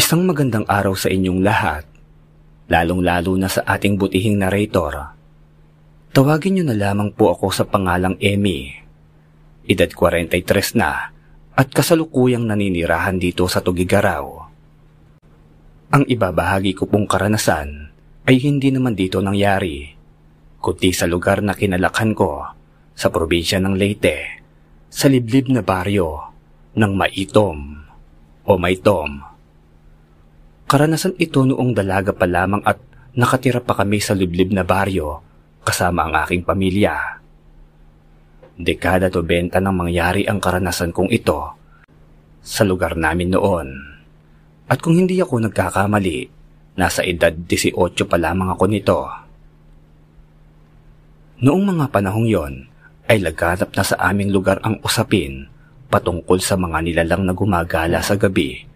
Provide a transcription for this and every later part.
Isang magandang araw sa inyong lahat, lalong-lalo na sa ating butihing narrator. Tawagin niyo na lamang po ako sa pangalang Emmy. Edad 43 na at kasalukuyang naninirahan dito sa Tugigaraw. Ang ibabahagi ko pong karanasan ay hindi naman dito nangyari, kundi sa lugar na kinalakhan ko sa probinsya ng Leyte, sa liblib na baryo ng Maitom o Maitom. Karanasan ito noong dalaga pa lamang at nakatira pa kami sa liblib na baryo kasama ang aking pamilya. Dekada to benta nang mangyari ang karanasan kong ito sa lugar namin noon. At kung hindi ako nagkakamali, nasa edad 18 pa lamang ako nito. Noong mga panahong yon, ay laganap na sa aming lugar ang usapin patungkol sa mga nilalang na gumagala sa gabi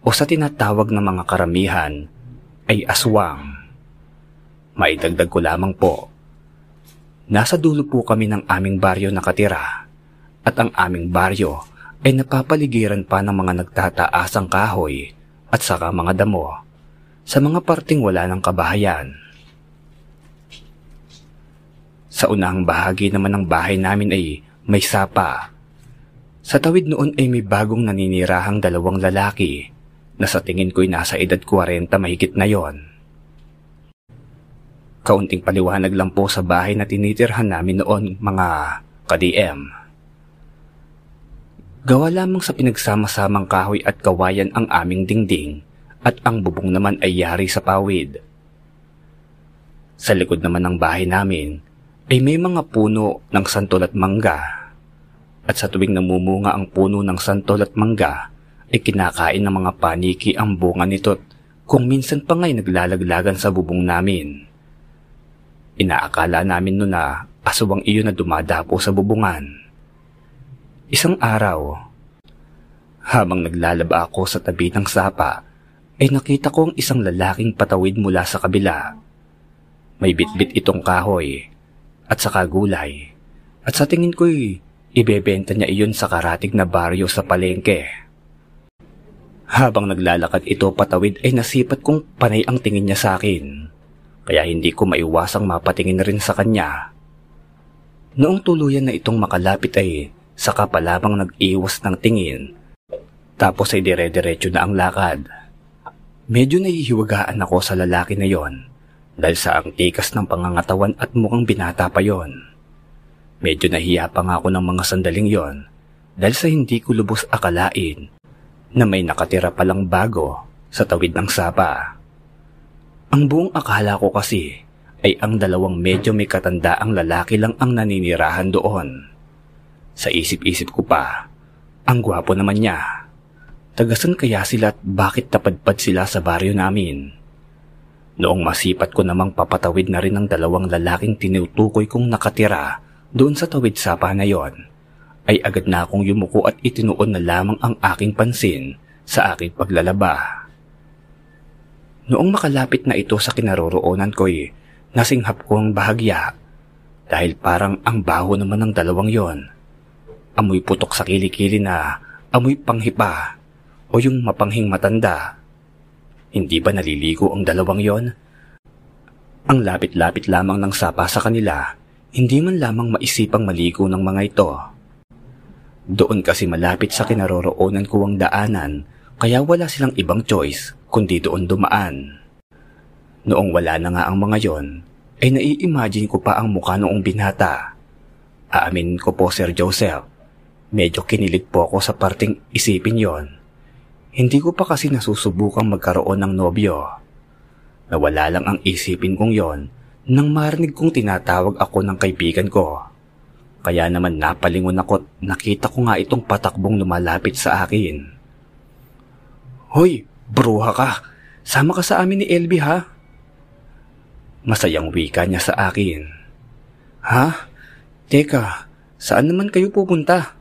o sa tinatawag na mga karamihan ay aswang. Maidagdag ko lamang po. Nasa dulo po kami ng aming baryo nakatira at ang aming baryo ay napapaligiran pa ng mga nagtataasang kahoy at saka mga damo sa mga parting wala ng kabahayan. Sa unang bahagi naman ng bahay namin ay may sapa. Sa tawid noon ay may bagong naninirahang dalawang lalaki na sa tingin ko'y nasa edad 40 mahigit na yon. Kaunting paliwanag lang po sa bahay na tinitirhan namin noon mga ka-DM. Gawa lamang sa pinagsama-samang kahoy at kawayan ang aming dingding at ang bubong naman ay yari sa pawid. Sa likod naman ng bahay namin ay may mga puno ng santol at mangga. At sa tuwing namumunga ang puno ng santol at mangga, ay kinakain ng mga paniki ang bunga nito kung minsan pa nga'y naglalaglagan sa bubong namin. Inaakala namin no na aswang iyon na dumadapo sa bubungan. Isang araw, habang naglalaba ako sa tabi ng sapa, ay nakita ko ang isang lalaking patawid mula sa kabila. May bitbit itong kahoy at saka gulay. At sa tingin ko'y ibebenta niya iyon sa karatig na baryo sa palengke. Habang naglalakad ito patawid ay nasipat kong panay ang tingin niya sa akin. Kaya hindi ko maiwasang mapatingin rin sa kanya. Noong tuluyan na itong makalapit ay saka pa lamang nag-iwas ng tingin. Tapos ay dire-diretso na ang lakad. Medyo nahihiwagaan ako sa lalaki na yon dahil sa ang tikas ng pangangatawan at mukhang binata pa yon. Medyo nahiya pa nga ako ng mga sandaling yon dahil sa hindi ko lubos akalain na may nakatira palang bago sa tawid ng sapa. Ang buong akala ko kasi ay ang dalawang medyo may katandaang lalaki lang ang naninirahan doon. Sa isip-isip ko pa, ang gwapo naman niya. Tagasan kaya sila at bakit tapadpad sila sa baryo namin? Noong masipat ko namang papatawid na rin ang dalawang lalaking tinutukoy kong nakatira doon sa tawid sapa na yon, ay agad na akong yumuko at itinuon na lamang ang aking pansin sa aking paglalaba. Noong makalapit na ito sa kinaroroonan ko'y nasinghap ko ang bahagya dahil parang ang baho naman ng dalawang yon. Amoy putok sa kilikili na amoy panghipa o yung mapanghing matanda. Hindi ba naliligo ang dalawang yon? Ang lapit-lapit lamang ng sapa sa kanila, hindi man lamang maisipang maligo ng mga ito. Doon kasi malapit sa kinaroroonan ko ang daanan, kaya wala silang ibang choice kundi doon dumaan. Noong wala na nga ang mga yon, ay nai-imagine ko pa ang mukha noong binata. Aamin ko po Sir Joseph, medyo kinilig po ako sa parting isipin yon. Hindi ko pa kasi nasusubukang magkaroon ng nobyo. Nawala lang ang isipin kong yon nang marinig kong tinatawag ako ng kaibigan ko. Kaya naman napalingon ako at nakita ko nga itong patakbong lumalapit sa akin. Hoy, bruha ka! Sama ka sa amin ni Elby ha? Masayang wika niya sa akin. Ha? Teka, saan naman kayo pupunta?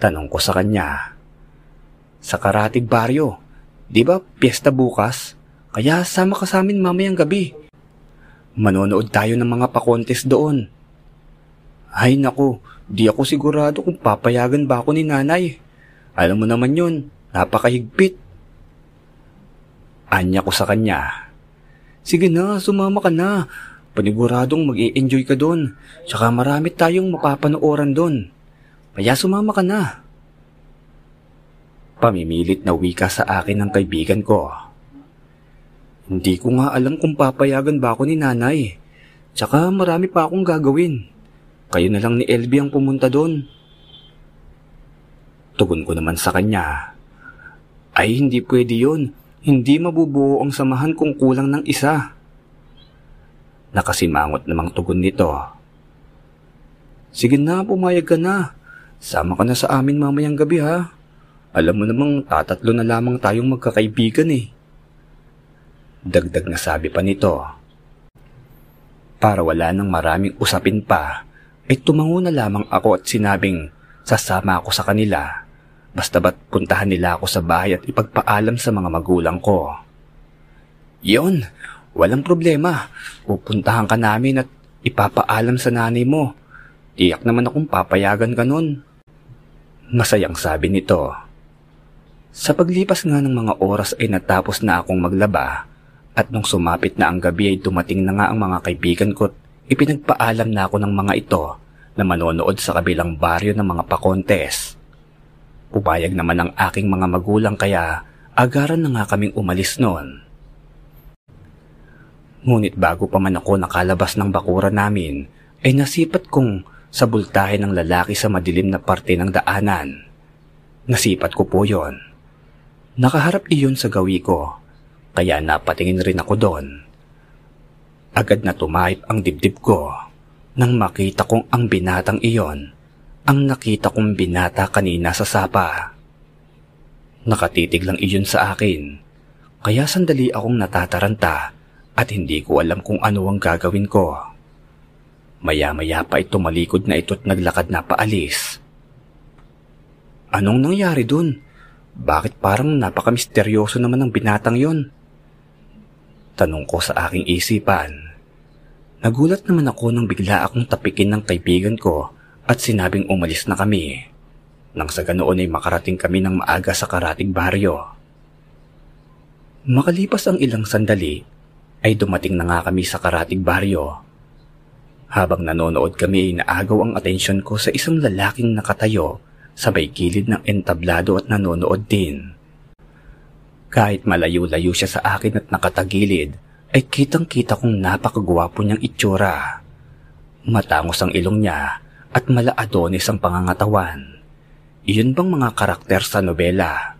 Tanong ko sa kanya. Sa Karatig Baryo. Di ba piyesta bukas? Kaya sama ka sa amin mamayang gabi. Manonood tayo ng mga pakontes doon. Ay nako, di ako sigurado kung papayagan ba ako ni nanay. Alam mo naman yun, napakahigpit. Anya ko sa kanya. Sige na, sumama ka na. Paniguradong mag enjoy ka doon. Tsaka marami tayong mapapanooran doon. Kaya sumama ka na. Pamimilit na wika sa akin ng kaibigan ko. Hindi ko nga alam kung papayagan ba ako ni nanay. Tsaka marami pa akong gagawin. Kayo na lang ni LB ang pumunta doon. Tugon ko naman sa kanya. Ay hindi pwede yun. Hindi mabubuo ang samahan kung kulang ng isa. Nakasimangot namang tugon nito. Sige na, pumayag ka na. Sama ka na sa amin mamayang gabi ha. Alam mo namang tatatlo na lamang tayong magkakaibigan eh. Dagdag na sabi pa nito. Para wala nang maraming usapin pa, ay tumango na lamang ako at sinabing sasama ako sa kanila. Basta ba't puntahan nila ako sa bahay at ipagpaalam sa mga magulang ko. Yon, walang problema. Pupuntahan ka namin at ipapaalam sa nanay mo. Tiyak naman akong papayagan ka nun. Masayang sabi nito. Sa paglipas nga ng mga oras ay natapos na akong maglaba at nung sumapit na ang gabi ay dumating na nga ang mga kaibigan ko ipinagpaalam na ako ng mga ito na manonood sa kabilang baryo ng mga pakontes. Pumayag naman ang aking mga magulang kaya agaran na nga kaming umalis noon. Ngunit bago pa man ako nakalabas ng bakura namin, ay nasipat kong sa bultahe ng lalaki sa madilim na parte ng daanan. Nasipat ko po yon. Nakaharap iyon sa gawi ko, kaya napatingin rin ako doon. Agad na tumahip ang dibdib ko nang makita kong ang binatang iyon ang nakita kong binata kanina sa sapa. Nakatitig lang iyon sa akin, kaya sandali akong natataranta at hindi ko alam kung ano ang gagawin ko. Maya-maya pa ito malikod na ito't naglakad na paalis. Anong nangyari dun? Bakit parang napaka-misteryoso naman ang binatang yon? Tanong ko sa aking isipan. Nagulat naman ako nang bigla akong tapikin ng kaibigan ko at sinabing umalis na kami. Nang sa ganoon ay makarating kami ng maaga sa karating baryo. Makalipas ang ilang sandali, ay dumating na nga kami sa karating baryo. Habang nanonood kami ay naagaw ang atensyon ko sa isang lalaking nakatayo sa may gilid ng entablado at nanonood din. Kahit malayo-layo siya sa akin at nakatagilid, ay kitang-kita kong napakagwapo niyang itsura. Matangos ang ilong niya at malaadonis ang pangangatawan. Iyon bang mga karakter sa nobela?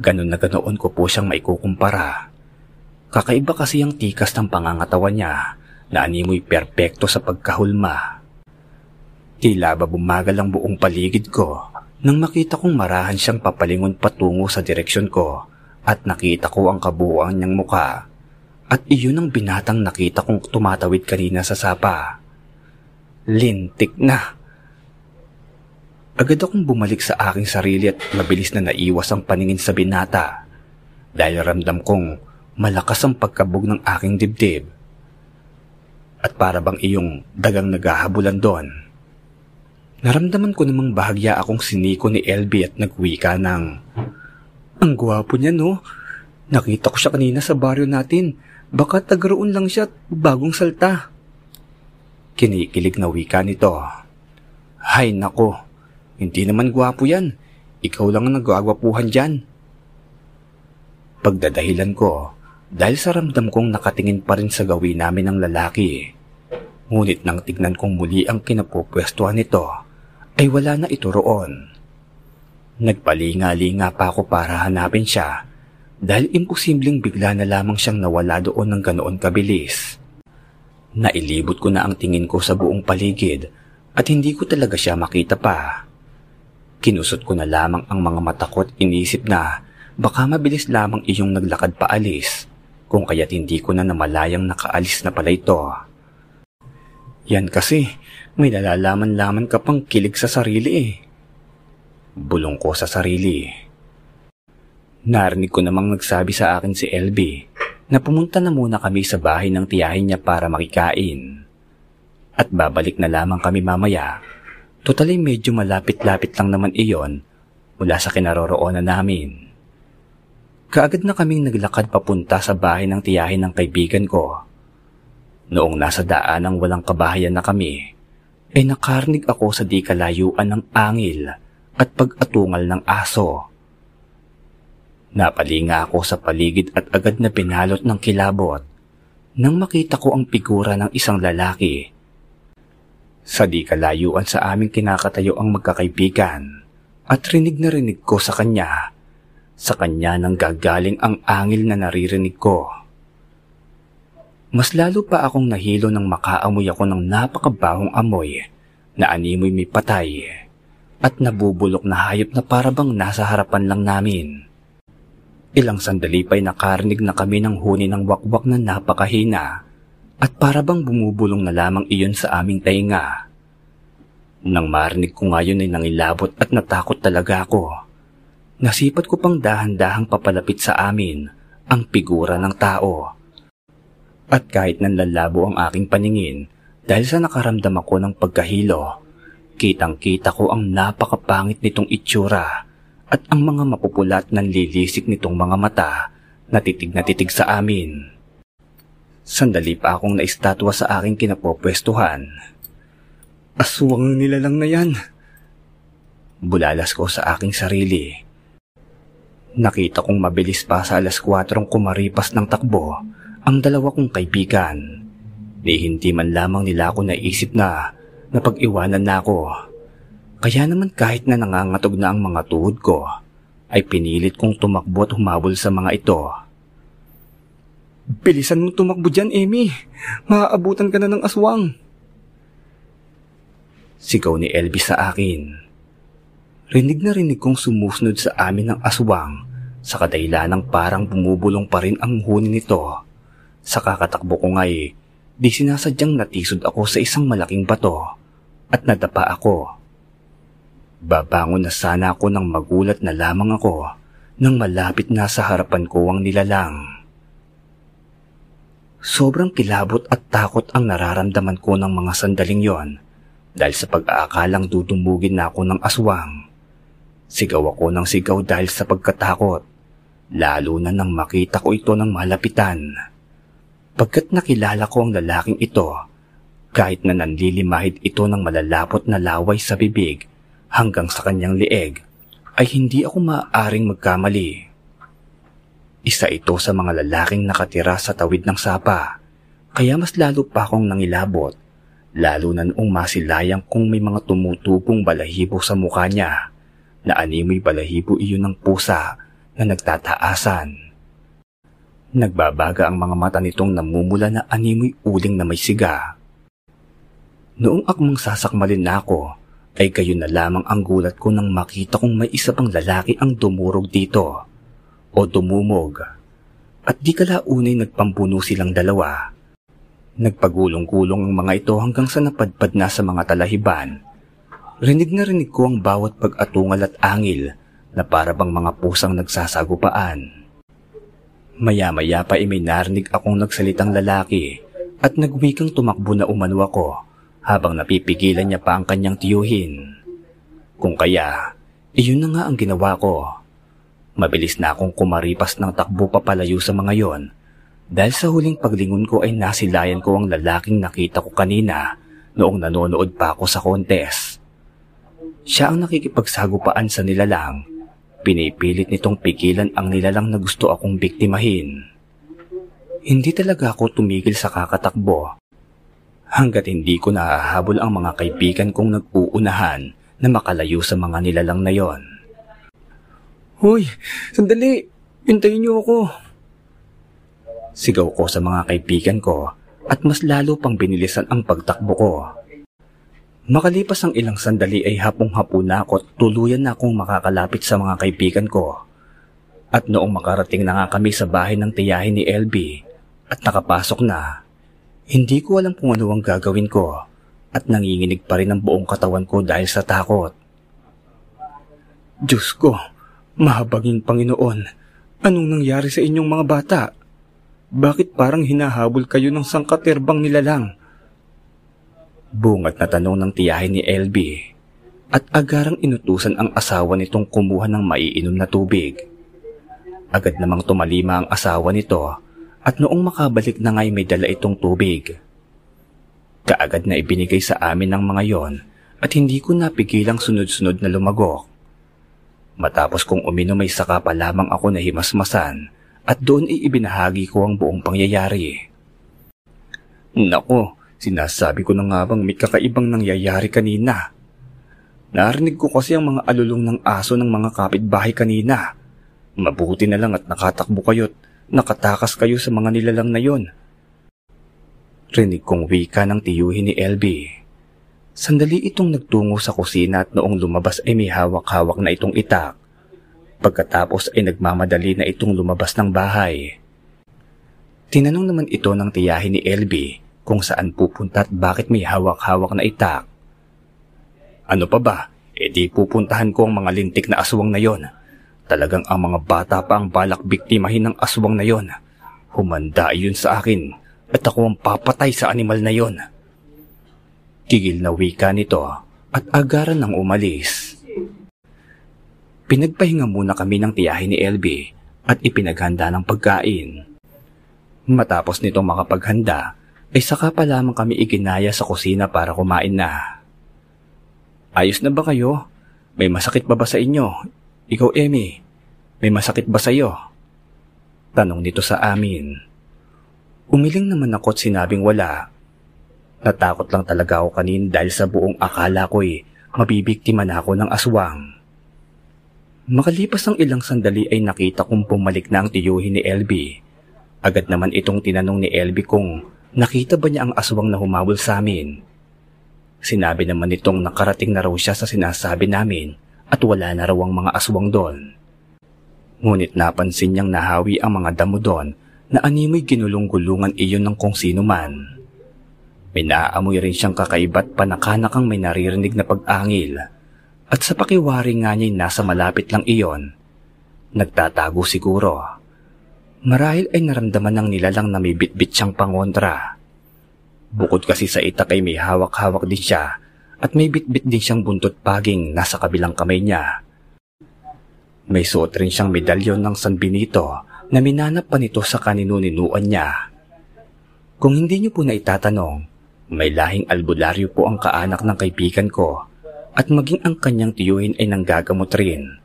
Ganon na ganoon ko po siyang maikukumpara. Kakaiba kasi ang tikas ng pangangatawan niya na animoy perpekto sa pagkahulma. Tila ba bumagal ang buong paligid ko nang makita kong marahan siyang papalingon patungo sa direksyon ko at nakita ko ang kabuuan niyang muka at iyon ang binatang nakita kong tumatawid kanina sa sapa. Lintik na. Agad akong bumalik sa aking sarili at mabilis na naiwas ang paningin sa binata dahil ramdam kong malakas ang pagkabog ng aking dibdib. At para bang iyong dagang naghahabulan doon, Naramdaman ko namang bahagya akong siniko ni LB at nagwika ng, Ang gwapo niya no? Nakita ko siya kanina sa baryo natin. Baka tagaroon lang siya at bagong salta. Kinikilig na wika nito. Hay nako, hindi naman gwapo yan. Ikaw lang ang nagwagwapuhan dyan. Pagdadahilan ko, dahil sa ramdam kong nakatingin pa rin sa gawin namin ng lalaki. Ngunit nang tignan kong muli ang kinapupwestuhan nito, ay wala na ito roon. Nagpalinga-linga pa ako para hanapin siya dahil imposibleng bigla na lamang siyang nawala doon ng ganoon kabilis. Nailibot ko na ang tingin ko sa buong paligid at hindi ko talaga siya makita pa. Kinusot ko na lamang ang mga mata ko at inisip na baka mabilis lamang iyong naglakad paalis kung kaya't hindi ko na namalayang nakaalis na pala ito. Yan kasi, may nalalaman-laman ka pang kilig sa sarili eh. Bulong ko sa sarili. Narinig ko namang nagsabi sa akin si LB na pumunta na muna kami sa bahay ng tiyahin niya para makikain. At babalik na lamang kami mamaya. Totally medyo malapit-lapit lang naman iyon mula sa kinaroroonan namin. kaagad na kaming naglakad papunta sa bahay ng tiyahin ng kaibigan ko. Noong nasa daan ng walang kabahayan na kami, ay nakarnig ako sa di kalayuan ng angil at pag-atungal ng aso. Napalinga ako sa paligid at agad na pinalot ng kilabot nang makita ko ang figura ng isang lalaki. Sa di kalayuan sa aming kinakatayo ang magkakaibigan at rinig na rinig ko sa kanya. Sa kanya nang gagaling ang angil na naririnig ko. Mas lalo pa akong nahilo nang makaamoy ako ng napakabahong amoy na animoy may patay at nabubulok na hayop na parabang nasa harapan lang namin. Ilang sandali pa'y nakarinig na kami ng huni ng wakwak na napakahina at parabang bumubulong na lamang iyon sa aming tainga. Nang marinig ko ngayon ay nangilabot at natakot talaga ako. Nasipat ko pang dahan-dahang papalapit sa amin ang figura ng tao. At kahit nanlalabo ang aking paningin dahil sa nakaramdam ako ng pagkahilo, kitang-kita ko ang napakapangit nitong itsura at ang mga mapupulat ng lilisik nitong mga mata na titig na titig sa amin. Sandali pa akong naistatwa sa aking kinapopwestuhan. Aswang nila lang na yan. Bulalas ko sa aking sarili. Nakita kong mabilis pa sa alas 4 kumaripas ng takbo ang dalawa kong kaibigan. Ni hindi man lamang nila ako naisip na napag-iwanan na ako kaya naman kahit na nangangatog na ang mga tuhod ko, ay pinilit kong tumakbo at humabol sa mga ito. Bilisan mo tumakbo dyan, Amy. Maaabutan ka na ng aswang. Sigaw ni Elvis sa akin. Rinig na rinig kong sumusunod sa amin ng aswang sa kadahilan ng parang bumubulong pa rin ang huni nito. Sa kakatakbo ko nga'y, di sinasadyang natisod ako sa isang malaking bato at nadapa ako. Babangon na sana ako nang magulat na lamang ako nang malapit na sa harapan ko ang nilalang. Sobrang kilabot at takot ang nararamdaman ko ng mga sandaling yon dahil sa pag-aakalang dudumugin na ako ng aswang. Sigaw ako ng sigaw dahil sa pagkatakot, lalo na nang makita ko ito ng malapitan. Pagkat nakilala ko ang lalaking ito, kahit na nanlilimahid ito ng malalapot na laway sa bibig, hanggang sa kanyang lieg ay hindi ako maaaring magkamali. Isa ito sa mga lalaking nakatira sa tawid ng sapa, kaya mas lalo pa akong nangilabot, lalo na noong masilayang kung may mga tumutupong balahibo sa mukha niya, na animoy balahibo iyon ng pusa na nagtataasan. Nagbabaga ang mga mata nitong namumula na animoy uling na may siga. Noong akmang sasakmalin na ako, ay kayo na lamang ang gulat ko nang makita kong may isa pang lalaki ang dumurog dito o dumumog. At di kalaunay nagpambuno silang dalawa. Nagpagulong-gulong ang mga ito hanggang sa napadpad na sa mga talahiban. Rinig na rinig ko ang bawat pag-atungal at angil na para bang mga pusang nagsasagupaan. Maya-maya pa narinig akong nagsalitang lalaki at nagwikang tumakbo na umano ako habang napipigilan niya pa ang kanyang tiyuhin. Kung kaya, iyon na nga ang ginawa ko. Mabilis na akong kumaripas ng takbo papalayo sa mga yon dahil sa huling paglingon ko ay nasilayan ko ang lalaking nakita ko kanina noong nanonood pa ako sa kontes. Siya ang nakikipagsagupaan sa nilalang. Pinipilit nitong pigilan ang nilalang na gusto akong biktimahin. Hindi talaga ako tumigil sa kakatakbo hanggat hindi ko nahahabol ang mga kaibigan kong nag-uunahan na makalayo sa mga nilalang na yon. Hoy, sandali! Hintayin niyo ako! Sigaw ko sa mga kaibigan ko at mas lalo pang binilisan ang pagtakbo ko. Makalipas ang ilang sandali ay hapong-hapo na ako at tuluyan na akong makakalapit sa mga kaibigan ko. At noong makarating na nga kami sa bahay ng tiyahin ni LB at nakapasok na, hindi ko alam kung ano ang gagawin ko at nanginginig pa rin ang buong katawan ko dahil sa takot. Diyos ko, mahabaging Panginoon, anong nangyari sa inyong mga bata? Bakit parang hinahabol kayo ng sangkaterbang nilalang? Bungat na tanong ng tiyahin ni LB at agarang inutusan ang asawa nitong kumuha ng maiinom na tubig. Agad namang tumalima ang asawa nito at noong makabalik na nga'y may dala itong tubig. Kaagad na ibinigay sa amin ng mga yon at hindi ko napigilang sunod-sunod na lumagok. Matapos kong uminom ay saka pa lamang ako na himasmasan at doon ay ibinahagi ko ang buong pangyayari. Nako, sinasabi ko na nga bang may kakaibang nangyayari kanina. Narinig ko kasi ang mga alulong ng aso ng mga kapitbahay kanina. Mabuti na lang at nakatakbo kayo't nakatakas kayo sa mga nilalang na yon. Rinig kong wika ng tiyuhin ni LB. Sandali itong nagtungo sa kusina at noong lumabas ay may hawak-hawak na itong itak. Pagkatapos ay nagmamadali na itong lumabas ng bahay. Tinanong naman ito ng tiyahin ni LB kung saan pupunta at bakit may hawak-hawak na itak. Ano pa ba? E di pupuntahan ko ang mga lintik na aswang na yon. Talagang ang mga bata pa ang balak biktimahin ng aswang na yon. Humanda yun sa akin at ako ang papatay sa animal na yon. Kigil na wika nito at agaran ng umalis. Pinagpahinga muna kami ng tiyahin ni LB at ipinaghanda ng pagkain. Matapos nito makapaghanda, ay saka pa lamang kami iginaya sa kusina para kumain na. Ayos na ba kayo? May masakit ba ba sa inyo? Ikaw, Emmy, may masakit ba sa iyo? Tanong nito sa amin. Umiling naman ako at sinabing wala. Natakot lang talaga ako kanin dahil sa buong akala ko'y mabibiktima na ako ng aswang. Makalipas ng ilang sandali ay nakita kong pumalik na ang tiyuhin ni LB. Agad naman itong tinanong ni LB kung nakita ba niya ang aswang na humawol sa amin. Sinabi naman nitong nakarating na raw siya sa sinasabi namin at wala na raw ang mga aswang doon. Ngunit napansin niyang nahawi ang mga damo doon na animoy ginulong-gulungan iyon ng kung sino man. May naaamoy rin siyang kakaiba't panakanakang may naririnig na pag-angil at sa pakiwari nga niya'y nasa malapit lang iyon. Nagtatago siguro. Marahil ay naramdaman ng nilalang na may bitbit siyang pangontra. Bukod kasi sa itak ay may hawak-hawak din siya at may bitbit din siyang buntot paging nasa kabilang kamay niya. May suot rin siyang medalyon ng San Benito na minanap pa nito sa kanininuan niya. Kung hindi niyo po na itatanong, may lahing albularyo po ang kaanak ng kaibigan ko at maging ang kanyang tiyuhin ay nanggagamot rin.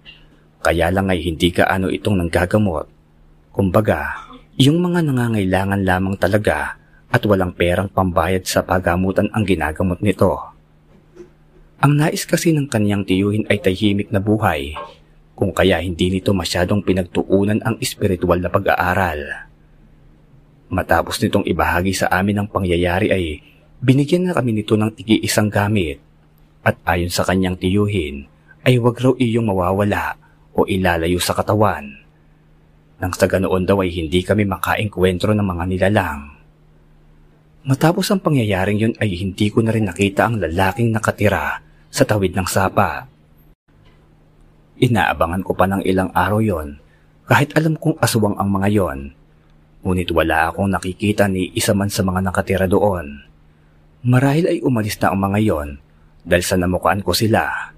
Kaya lang ay hindi kaano itong nanggagamot. Kumbaga, yung mga nangangailangan lamang talaga at walang perang pambayad sa pagamutan ang ginagamot nito. Ang nais kasi ng kanyang tiyuhin ay tahimik na buhay, kung kaya hindi nito masyadong pinagtuunan ang espiritual na pag-aaral. Matapos nitong ibahagi sa amin ang pangyayari ay binigyan na kami nito ng tigi-isang gamit at ayon sa kanyang tiyuhin ay wag raw iyong mawawala o ilalayo sa katawan. Nang sa ganoon daw ay hindi kami makaengkwentro ng mga nilalang. Matapos ang pangyayaring yun ay hindi ko na rin nakita ang lalaking nakatira sa tawid ng sapa. Inaabangan ko pa ng ilang araw yon kahit alam kong aswang ang mga yon. Ngunit wala akong nakikita ni isa man sa mga nakatira doon. Marahil ay umalis na ang mga yon dahil sa namukaan ko sila.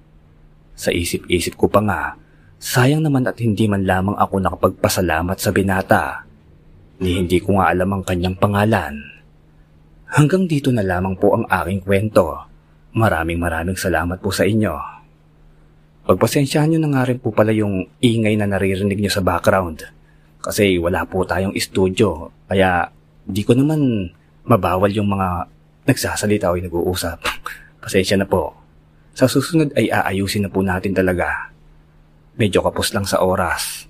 Sa isip-isip ko pa nga, sayang naman at hindi man lamang ako nakapagpasalamat sa binata. Ni hindi ko nga alam ang kanyang pangalan. Hanggang dito na lamang po ang aking kwento. Maraming maraming salamat po sa inyo. Pagpasensyahan nyo na nga rin po pala yung ingay na naririnig nyo sa background. Kasi wala po tayong studio. Kaya di ko naman mabawal yung mga nagsasalita o nag-uusap. Pasensya na po. Sa susunod ay aayusin na po natin talaga. Medyo kapos lang sa oras.